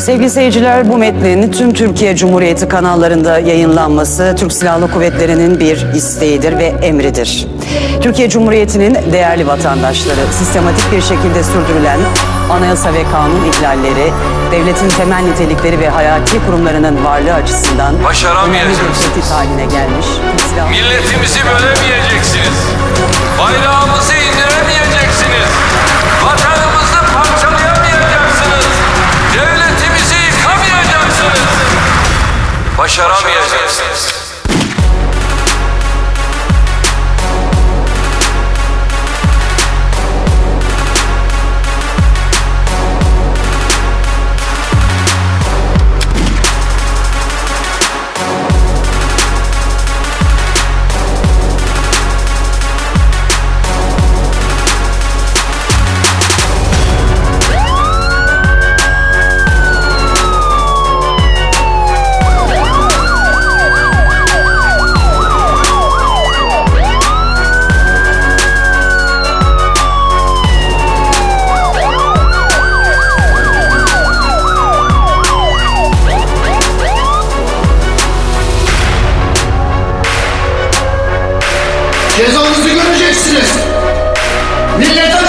Sevgili seyirciler bu metnin tüm Türkiye Cumhuriyeti kanallarında yayınlanması Türk Silahlı Kuvvetleri'nin bir isteğidir ve emridir. Türkiye Cumhuriyeti'nin değerli vatandaşları sistematik bir şekilde sürdürülen anayasa ve kanun ihlalleri, devletin temel nitelikleri ve hayati kurumlarının varlığı açısından Başaramayacaksınız. haline gelmiş. Milletimizi bölemeyeceksiniz. Bayrağımızı Başaramayacaksınız. Cezanızı göreceksiniz. Millete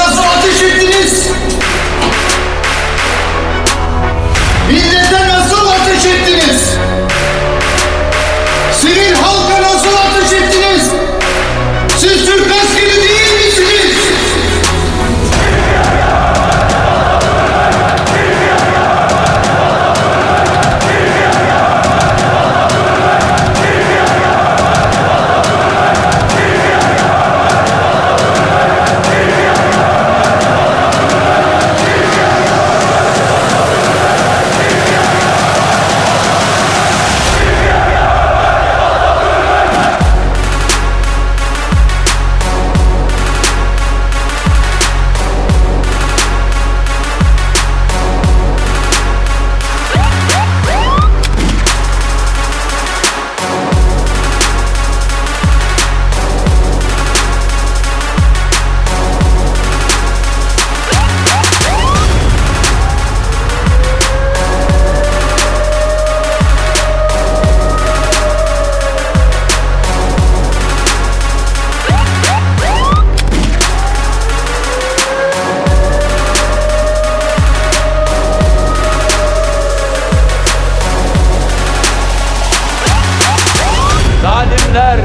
Zalimler,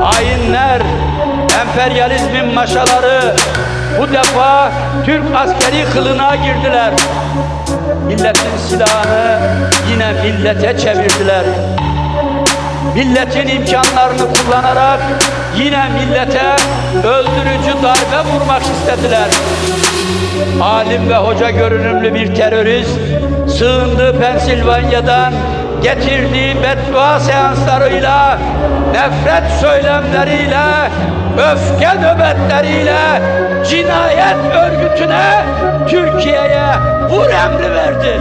hainler, emperyalizmin maşaları bu defa Türk askeri kılına girdiler. Milletin silahını yine millete çevirdiler. Milletin imkanlarını kullanarak yine millete öldürücü darbe vurmak istediler. Alim ve hoca görünümlü bir terörist sığındığı Pensilvanya'dan getirdiği beddua seanslarıyla, nefret söylemleriyle, öfke nöbetleriyle cinayet örgütüne Türkiye'ye vur emri verdi.